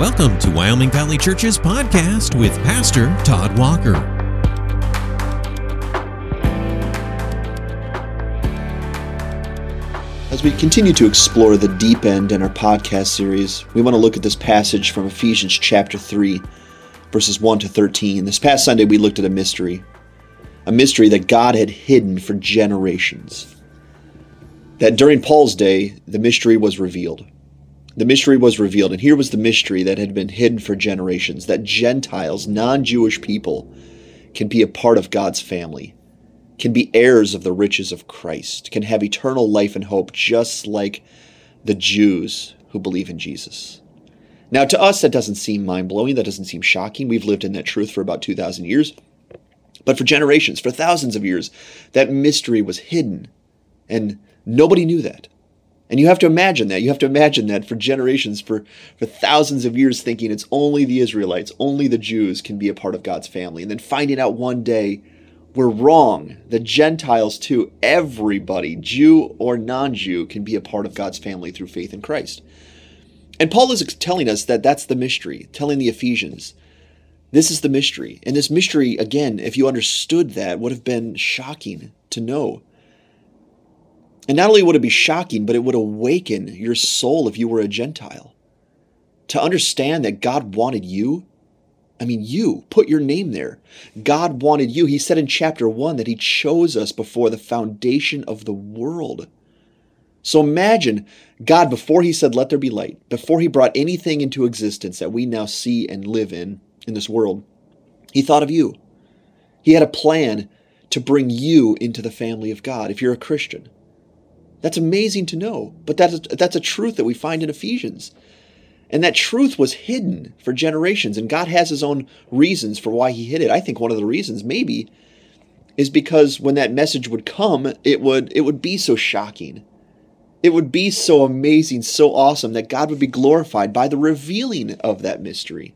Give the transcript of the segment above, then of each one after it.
Welcome to Wyoming Valley Church's podcast with Pastor Todd Walker. As we continue to explore the deep end in our podcast series, we want to look at this passage from Ephesians chapter 3, verses 1 to 13. This past Sunday, we looked at a mystery, a mystery that God had hidden for generations. That during Paul's day, the mystery was revealed. The mystery was revealed, and here was the mystery that had been hidden for generations that Gentiles, non Jewish people, can be a part of God's family, can be heirs of the riches of Christ, can have eternal life and hope, just like the Jews who believe in Jesus. Now, to us, that doesn't seem mind blowing. That doesn't seem shocking. We've lived in that truth for about 2,000 years. But for generations, for thousands of years, that mystery was hidden, and nobody knew that. And you have to imagine that. You have to imagine that for generations, for, for thousands of years, thinking it's only the Israelites, only the Jews can be a part of God's family. And then finding out one day we're wrong. The Gentiles, too, everybody, Jew or non Jew, can be a part of God's family through faith in Christ. And Paul is telling us that that's the mystery, telling the Ephesians. This is the mystery. And this mystery, again, if you understood that, would have been shocking to know. And not only would it be shocking, but it would awaken your soul if you were a Gentile. To understand that God wanted you, I mean, you, put your name there. God wanted you. He said in chapter 1 that He chose us before the foundation of the world. So imagine God, before He said, Let there be light, before He brought anything into existence that we now see and live in, in this world, He thought of you. He had a plan to bring you into the family of God if you're a Christian. That's amazing to know, but that's, that's a truth that we find in Ephesians. And that truth was hidden for generations, and God has His own reasons for why He hid it. I think one of the reasons, maybe, is because when that message would come, it would it would be so shocking. It would be so amazing, so awesome that God would be glorified by the revealing of that mystery.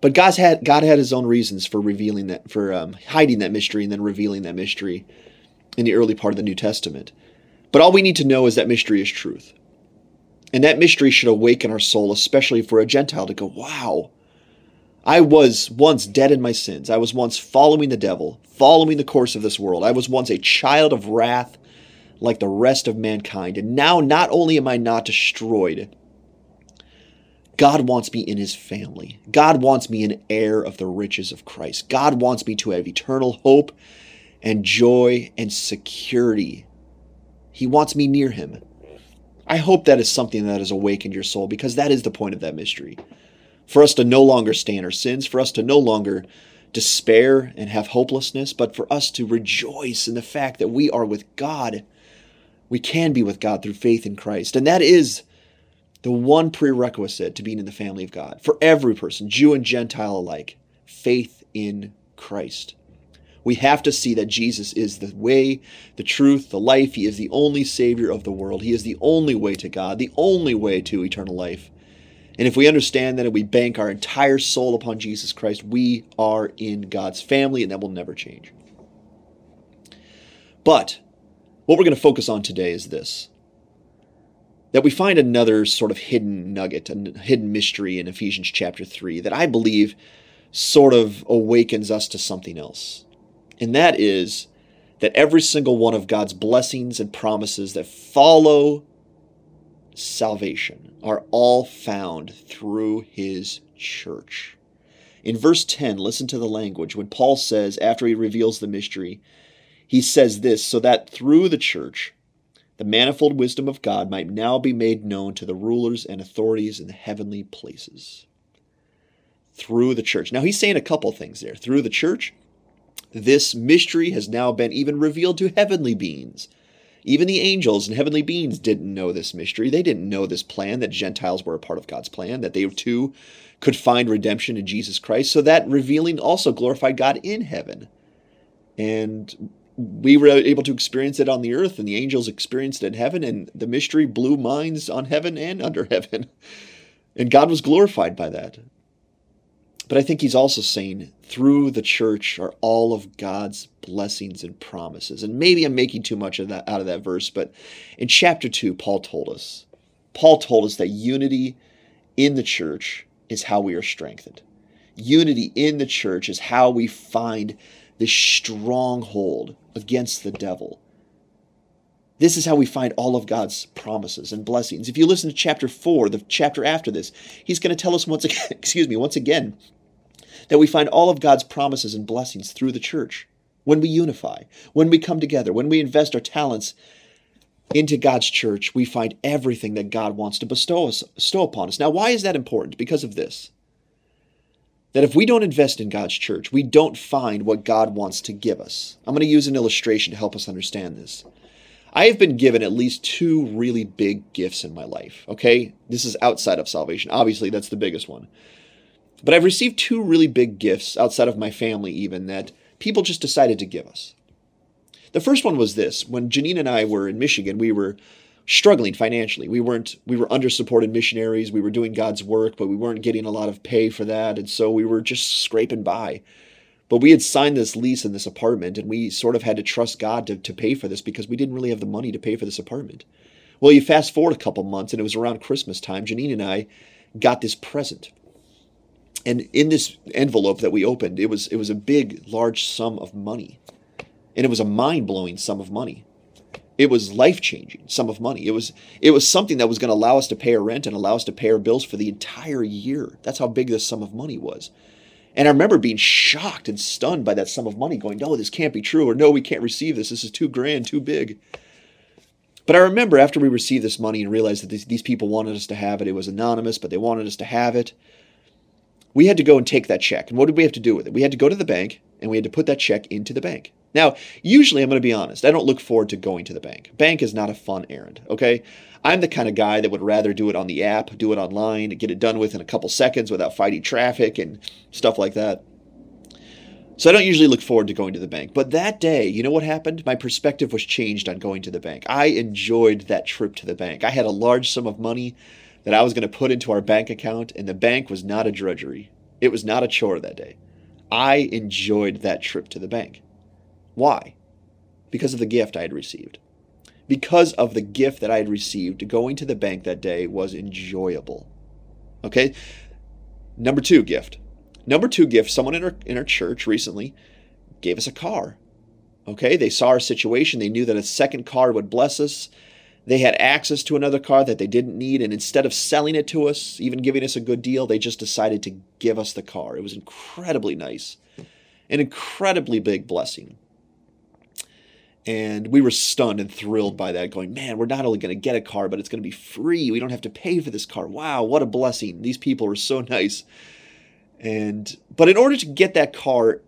But God's had God had His own reasons for revealing that, for um, hiding that mystery, and then revealing that mystery in the early part of the New Testament. But all we need to know is that mystery is truth. And that mystery should awaken our soul, especially for a Gentile to go, wow, I was once dead in my sins. I was once following the devil, following the course of this world. I was once a child of wrath like the rest of mankind. And now, not only am I not destroyed, God wants me in his family. God wants me an heir of the riches of Christ. God wants me to have eternal hope and joy and security he wants me near him. I hope that is something that has awakened your soul because that is the point of that mystery. For us to no longer stay in our sins, for us to no longer despair and have hopelessness, but for us to rejoice in the fact that we are with God. We can be with God through faith in Christ. And that is the one prerequisite to being in the family of God for every person, Jew and Gentile alike faith in Christ. We have to see that Jesus is the way, the truth, the life. He is the only Savior of the world. He is the only way to God, the only way to eternal life. And if we understand that and we bank our entire soul upon Jesus Christ, we are in God's family, and that will never change. But what we're going to focus on today is this that we find another sort of hidden nugget, a hidden mystery in Ephesians chapter 3 that I believe sort of awakens us to something else and that is that every single one of God's blessings and promises that follow salvation are all found through his church. In verse 10, listen to the language. When Paul says, after he reveals the mystery, he says this so that through the church, the manifold wisdom of God might now be made known to the rulers and authorities in the heavenly places. Through the church. Now, he's saying a couple things there. Through the church, this mystery has now been even revealed to heavenly beings. Even the angels and heavenly beings didn't know this mystery. They didn't know this plan that Gentiles were a part of God's plan, that they too could find redemption in Jesus Christ. So that revealing also glorified God in heaven. And we were able to experience it on the earth, and the angels experienced it in heaven, and the mystery blew minds on heaven and under heaven. And God was glorified by that. But I think he's also saying through the church are all of God's blessings and promises. And maybe I'm making too much of that out of that verse, but in chapter 2 Paul told us. Paul told us that unity in the church is how we are strengthened. Unity in the church is how we find this stronghold against the devil. This is how we find all of God's promises and blessings. If you listen to chapter 4, the chapter after this, he's going to tell us once again, excuse me, once again that we find all of God's promises and blessings through the church when we unify, when we come together, when we invest our talents into God's church, we find everything that God wants to bestow us bestow upon us. Now, why is that important? Because of this. That if we don't invest in God's church, we don't find what God wants to give us. I'm going to use an illustration to help us understand this. I have been given at least two really big gifts in my life, okay? This is outside of salvation. Obviously, that's the biggest one. But I've received two really big gifts outside of my family, even that people just decided to give us. The first one was this when Janine and I were in Michigan, we were struggling financially. We weren't we were under supported missionaries. We were doing God's work, but we weren't getting a lot of pay for that, and so we were just scraping by. But we had signed this lease in this apartment, and we sort of had to trust God to, to pay for this because we didn't really have the money to pay for this apartment. Well, you fast forward a couple months, and it was around Christmas time. Janine and I got this present and in this envelope that we opened, it was it was a big, large sum of money, and it was a mind blowing sum of money. It was life changing sum of money. It was it was something that was going to allow us to pay our rent and allow us to pay our bills for the entire year. That's how big this sum of money was. And I remember being shocked and stunned by that sum of money, going, "No, this can't be true," or "No, we can't receive this. This is too grand, too big." But I remember after we received this money and realized that these, these people wanted us to have it, it was anonymous, but they wanted us to have it we had to go and take that check. And what did we have to do with it? We had to go to the bank and we had to put that check into the bank. Now, usually I'm going to be honest, I don't look forward to going to the bank. Bank is not a fun errand, okay? I'm the kind of guy that would rather do it on the app, do it online, get it done with in a couple seconds without fighting traffic and stuff like that. So I don't usually look forward to going to the bank. But that day, you know what happened? My perspective was changed on going to the bank. I enjoyed that trip to the bank. I had a large sum of money that I was going to put into our bank account, and the bank was not a drudgery. It was not a chore that day. I enjoyed that trip to the bank. Why? Because of the gift I had received. Because of the gift that I had received, going to the bank that day was enjoyable. Okay? Number two gift. Number two gift, someone in our, in our church recently gave us a car. Okay? They saw our situation. They knew that a second car would bless us they had access to another car that they didn't need, and instead of selling it to us, even giving us a good deal, they just decided to give us the car. It was incredibly nice, an incredibly big blessing. And we were stunned and thrilled by that, going, man, we're not only going to get a car, but it's going to be free. We don't have to pay for this car. Wow, what a blessing. These people are so nice. And but in order to get that car,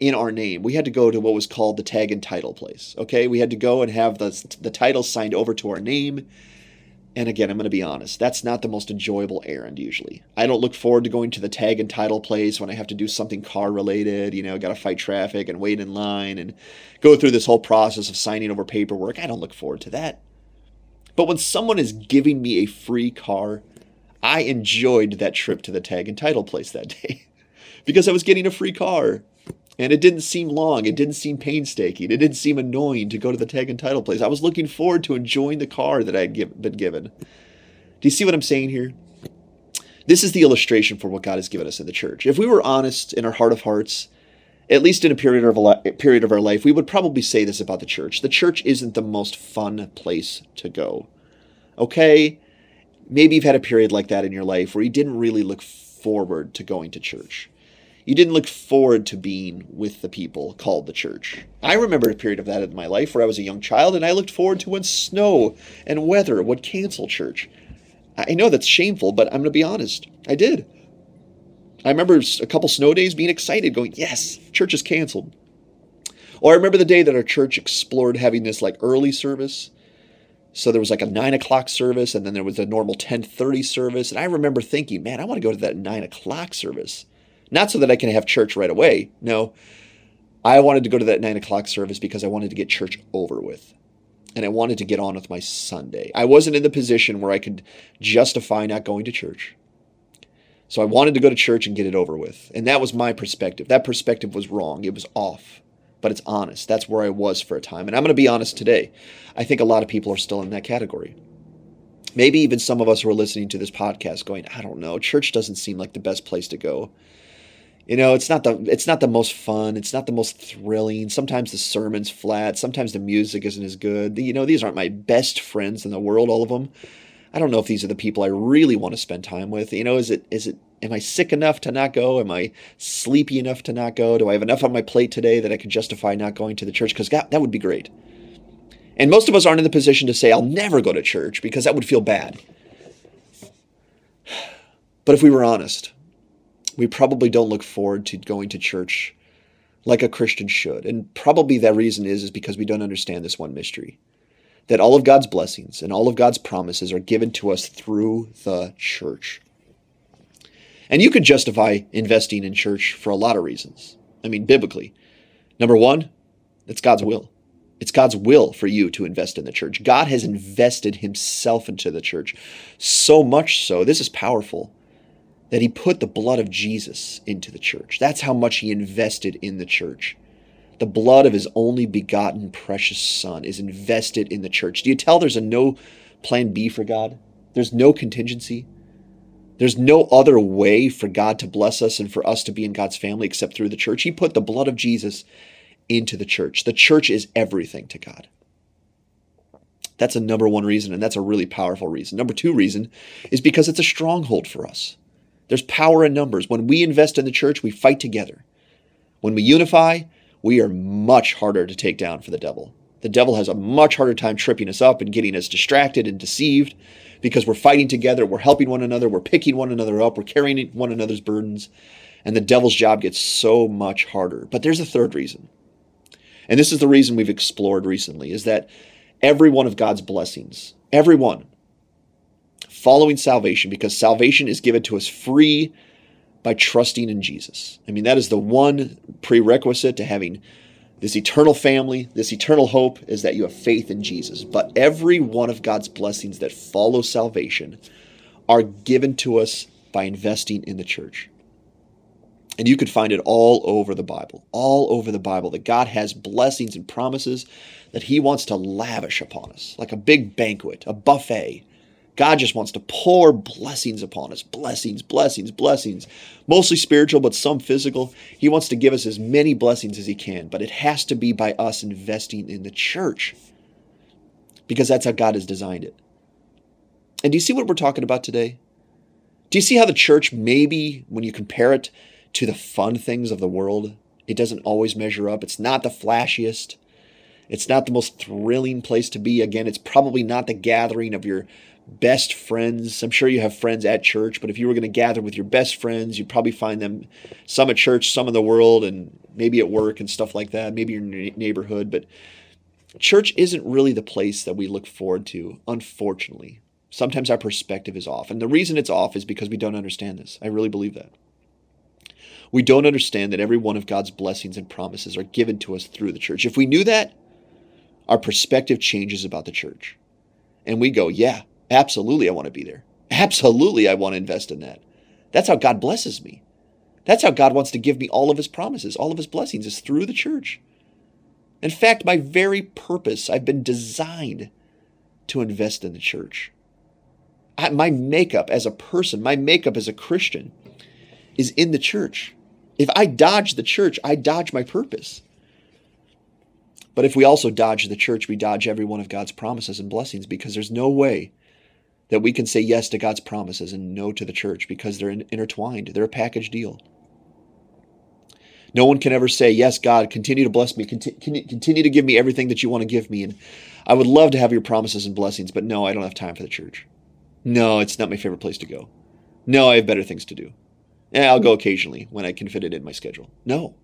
in our name. We had to go to what was called the tag and title place. Okay, we had to go and have the the title signed over to our name. And again, I'm going to be honest, that's not the most enjoyable errand usually. I don't look forward to going to the tag and title place when I have to do something car related, you know, got to fight traffic and wait in line and go through this whole process of signing over paperwork. I don't look forward to that. But when someone is giving me a free car, I enjoyed that trip to the tag and title place that day because I was getting a free car. And it didn't seem long. It didn't seem painstaking. It didn't seem annoying to go to the tag and title place. I was looking forward to enjoying the car that I had give, been given. Do you see what I'm saying here? This is the illustration for what God has given us in the church. If we were honest in our heart of hearts, at least in a period of a period of our life, we would probably say this about the church. The church isn't the most fun place to go. Okay? Maybe you've had a period like that in your life where you didn't really look forward to going to church you didn't look forward to being with the people called the church. I remember a period of that in my life where I was a young child and I looked forward to when snow and weather would cancel church. I know that's shameful, but I'm going to be honest. I did. I remember a couple snow days being excited, going, Yes, church is canceled. Or I remember the day that our church explored having this like early service. So there was like a nine o'clock service, and then there was a normal ten thirty service. And I remember thinking, man, I want to go to that nine o'clock service. Not so that I can have church right away. No, I wanted to go to that nine o'clock service because I wanted to get church over with. And I wanted to get on with my Sunday. I wasn't in the position where I could justify not going to church. So I wanted to go to church and get it over with. And that was my perspective. That perspective was wrong. It was off, but it's honest. That's where I was for a time. And I'm going to be honest today. I think a lot of people are still in that category. Maybe even some of us who are listening to this podcast going, I don't know, church doesn't seem like the best place to go. You know, it's not the it's not the most fun, it's not the most thrilling. Sometimes the sermon's flat, sometimes the music isn't as good. You know, these aren't my best friends in the world, all of them. I don't know if these are the people I really want to spend time with. You know, is it is it am I sick enough to not go? Am I sleepy enough to not go? Do I have enough on my plate today that I can justify not going to the church? Because that, that would be great. And most of us aren't in the position to say, I'll never go to church because that would feel bad. But if we were honest, we probably don't look forward to going to church like a Christian should. And probably that reason is, is because we don't understand this one mystery that all of God's blessings and all of God's promises are given to us through the church. And you could justify investing in church for a lot of reasons. I mean, biblically. Number one, it's God's will. It's God's will for you to invest in the church. God has invested himself into the church so much so, this is powerful, that he put the blood of Jesus into the church. That's how much he invested in the church. The blood of his only begotten precious son is invested in the church. Do you tell there's a no plan B for God? There's no contingency. There's no other way for God to bless us and for us to be in God's family except through the church. He put the blood of Jesus into the church. The church is everything to God. That's a number one reason, and that's a really powerful reason. Number two reason is because it's a stronghold for us. There's power in numbers. When we invest in the church, we fight together. When we unify, we are much harder to take down for the devil. The devil has a much harder time tripping us up and getting us distracted and deceived because we're fighting together, we're helping one another, we're picking one another up, we're carrying one another's burdens, and the devil's job gets so much harder. But there's a third reason. And this is the reason we've explored recently is that every one of God's blessings, every one, following salvation, because salvation is given to us free by trusting in Jesus. I mean, that is the one prerequisite to having this eternal family, this eternal hope is that you have faith in Jesus. But every one of God's blessings that follow salvation are given to us by investing in the church. And you could find it all over the Bible, all over the Bible, that God has blessings and promises that He wants to lavish upon us, like a big banquet, a buffet God just wants to pour blessings upon us blessings, blessings, blessings. Mostly spiritual, but some physical. He wants to give us as many blessings as He can, but it has to be by us investing in the church because that's how God has designed it. And do you see what we're talking about today? Do you see how the church, maybe when you compare it to the fun things of the world, it doesn't always measure up? It's not the flashiest. It's not the most thrilling place to be. Again, it's probably not the gathering of your best friends. I'm sure you have friends at church, but if you were going to gather with your best friends, you'd probably find them some at church, some in the world, and maybe at work and stuff like that, maybe in your neighborhood. But church isn't really the place that we look forward to, unfortunately. Sometimes our perspective is off. And the reason it's off is because we don't understand this. I really believe that. We don't understand that every one of God's blessings and promises are given to us through the church. If we knew that, our perspective changes about the church. And we go, yeah, Absolutely, I want to be there. Absolutely, I want to invest in that. That's how God blesses me. That's how God wants to give me all of his promises, all of his blessings is through the church. In fact, my very purpose, I've been designed to invest in the church. I, my makeup as a person, my makeup as a Christian is in the church. If I dodge the church, I dodge my purpose. But if we also dodge the church, we dodge every one of God's promises and blessings because there's no way that we can say yes to God's promises and no to the church because they're intertwined. They're a package deal. No one can ever say, Yes, God, continue to bless me, continue to give me everything that you want to give me. And I would love to have your promises and blessings, but no, I don't have time for the church. No, it's not my favorite place to go. No, I have better things to do. I'll go occasionally when I can fit it in my schedule. No.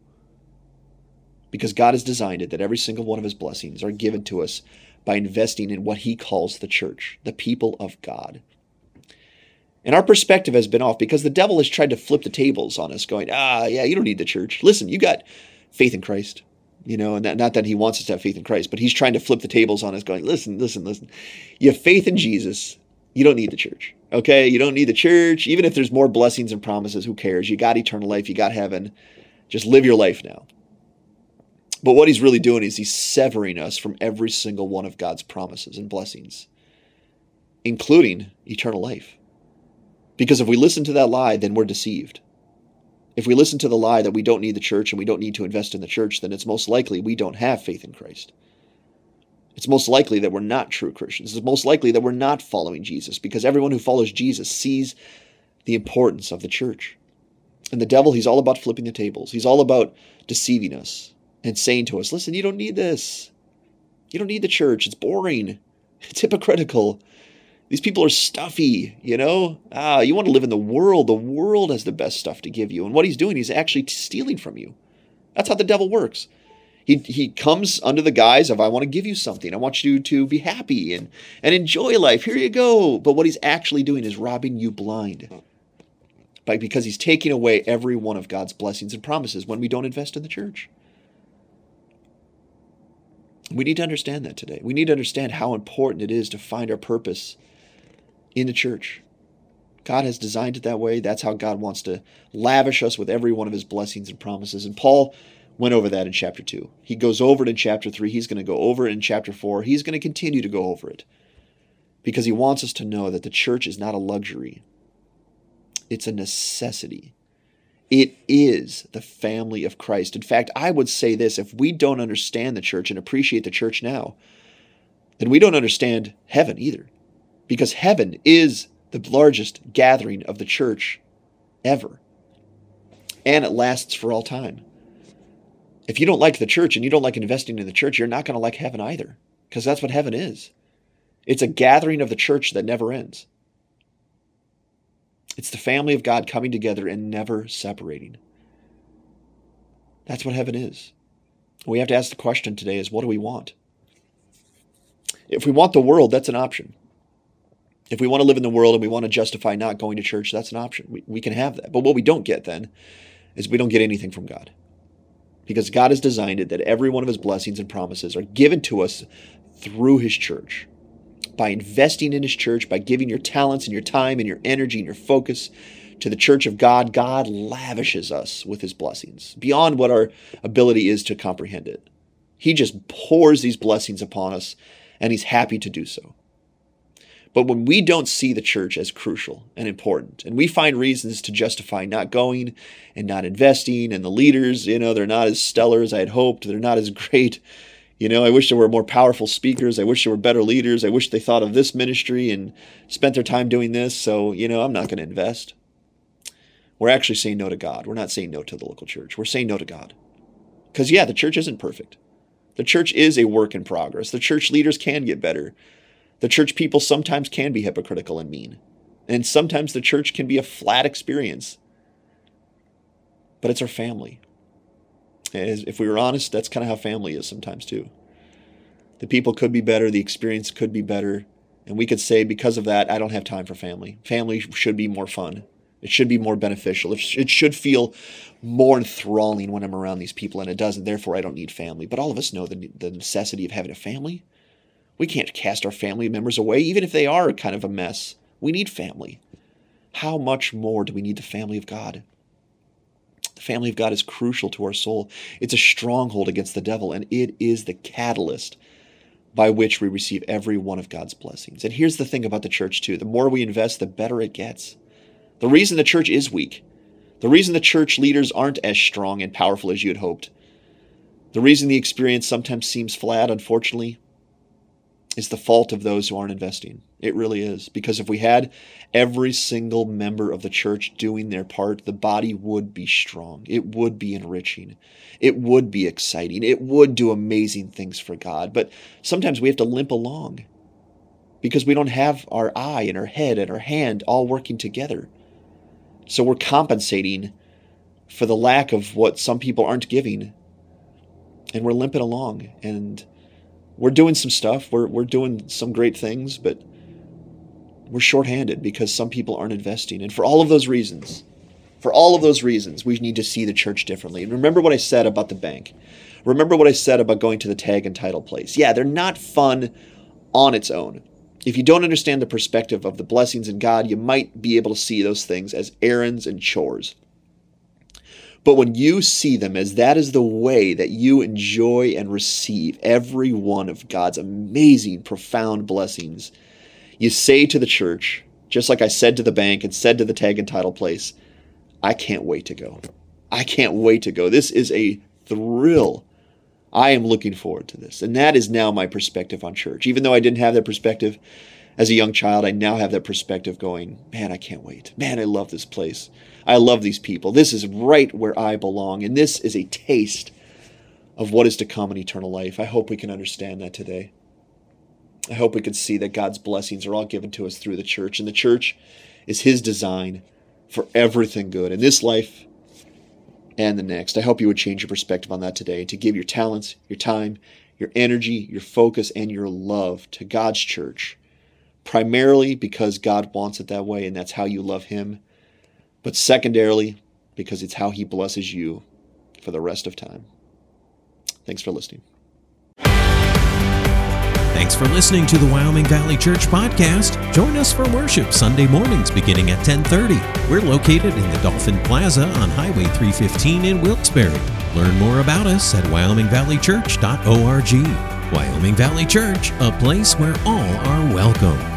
Because God has designed it that every single one of his blessings are given to us by investing in what he calls the church, the people of God. And our perspective has been off because the devil has tried to flip the tables on us, going, ah, yeah, you don't need the church. Listen, you got faith in Christ. You know, not, not that he wants us to have faith in Christ, but he's trying to flip the tables on us, going, listen, listen, listen. You have faith in Jesus. You don't need the church. Okay? You don't need the church. Even if there's more blessings and promises, who cares? You got eternal life. You got heaven. Just live your life now. But what he's really doing is he's severing us from every single one of God's promises and blessings. including eternal life. Because if we listen to that lie, then we're deceived. If we listen to the lie that we don't need the church and we don't need to invest in the church, then it's most likely we don't have faith in Christ. It's most likely that we're not true Christians. It's most likely that we're not following Jesus because everyone who follows Jesus sees the importance of the church. And the devil, he's all about flipping the tables. He's all about deceiving us and saying to us, listen, you don't need this. You don't need the church. It's boring. It's hypocritical. These people are stuffy, you know? Ah, you want to live in the world. The world has the best stuff to give you. And what he's doing, he's actually stealing from you. That's how the devil works. He, he comes under the guise of, I want to give you something. I want you to be happy and, and enjoy life. Here you go. But what he's actually doing is robbing you blind. Because he's taking away every one of God's blessings and promises when we don't invest in the church. We need to understand that today. We need to understand how important it is to find our purpose in the church. God has designed it that way. That's how God wants to lavish us with every one of his blessings and promises. And Paul went over that in chapter 2. He goes over it in chapter 3. He's going to go over it in chapter 4. He's going to continue to go over it because he wants us to know that the church is not a luxury, it's a necessity. It is the family of Christ. In fact, I would say this if we don't understand the church and appreciate the church now, then we don't understand heaven either. Because heaven is the largest gathering of the church ever. And it lasts for all time. If you don't like the church and you don't like investing in the church, you're not going to like heaven either. Because that's what heaven is it's a gathering of the church that never ends. It's the family of God coming together and never separating. That's what heaven is. We have to ask the question today is what do we want? If we want the world, that's an option. If we want to live in the world and we want to justify not going to church, that's an option. We, we can have that. But what we don't get then is we don't get anything from God. Because God has designed it that every one of his blessings and promises are given to us through his church by investing in His church, by giving your talents and your time and your energy and your focus to the church of God, God lavishes us with His blessings beyond what our ability is to comprehend it. He just pours these blessings upon us, and He's happy to do so. But when we don't see the church as crucial and important, and we find reasons to justify not going and not investing, and the leaders, you know, they're not as stellar as I had hoped, they're not as great you know, I wish there were more powerful speakers. I wish there were better leaders. I wish they thought of this ministry and spent their time doing this. So, you know, I'm not going to invest. We're actually saying no to God. We're not saying no to the local church. We're saying no to God. Because, yeah, the church isn't perfect. The church is a work in progress. The church leaders can get better. The church people sometimes can be hypocritical and mean. And sometimes the church can be a flat experience. But it's our family. If we were honest, that's kind of how family is sometimes too. The people could be better, the experience could be better, and we could say because of that, I don't have time for family. Family should be more fun. It should be more beneficial. It should feel more enthralling when I'm around these people, and it doesn't. Therefore, I don't need family. But all of us know the, the necessity of having a family. We can't cast our family members away, even if they are kind of a mess. We need family. How much more do we need the family of God? The family of God is crucial to our soul. It's a stronghold against the devil, and it is the catalyst by which we receive every one of God's blessings. And here's the thing about the church, too the more we invest, the better it gets. The reason the church is weak, the reason the church leaders aren't as strong and powerful as you had hoped, the reason the experience sometimes seems flat, unfortunately, is the fault of those who aren't investing. It really is. Because if we had every single member of the church doing their part, the body would be strong. It would be enriching. It would be exciting. It would do amazing things for God. But sometimes we have to limp along because we don't have our eye and our head and our hand all working together. So we're compensating for the lack of what some people aren't giving. And we're limping along. And we're doing some stuff. We're, we're doing some great things, but we're shorthanded because some people aren't investing. And for all of those reasons, for all of those reasons, we need to see the church differently. And remember what I said about the bank. Remember what I said about going to the tag and title place. Yeah, they're not fun on its own. If you don't understand the perspective of the blessings in God, you might be able to see those things as errands and chores. But when you see them as that is the way that you enjoy and receive every one of God's amazing, profound blessings, you say to the church, just like I said to the bank and said to the tag and title place, I can't wait to go. I can't wait to go. This is a thrill. I am looking forward to this. And that is now my perspective on church. Even though I didn't have that perspective as a young child, I now have that perspective going, man, I can't wait. Man, I love this place. I love these people. This is right where I belong. And this is a taste of what is to come in eternal life. I hope we can understand that today. I hope we can see that God's blessings are all given to us through the church. And the church is His design for everything good in this life and the next. I hope you would change your perspective on that today to give your talents, your time, your energy, your focus, and your love to God's church, primarily because God wants it that way and that's how you love Him, but secondarily because it's how He blesses you for the rest of time. Thanks for listening. Thanks for listening to the Wyoming Valley Church podcast. Join us for worship Sunday mornings beginning at 10:30. We're located in the Dolphin Plaza on Highway 315 in Wilkes-Barre. Learn more about us at wyomingvalleychurch.org. Wyoming Valley Church, a place where all are welcome.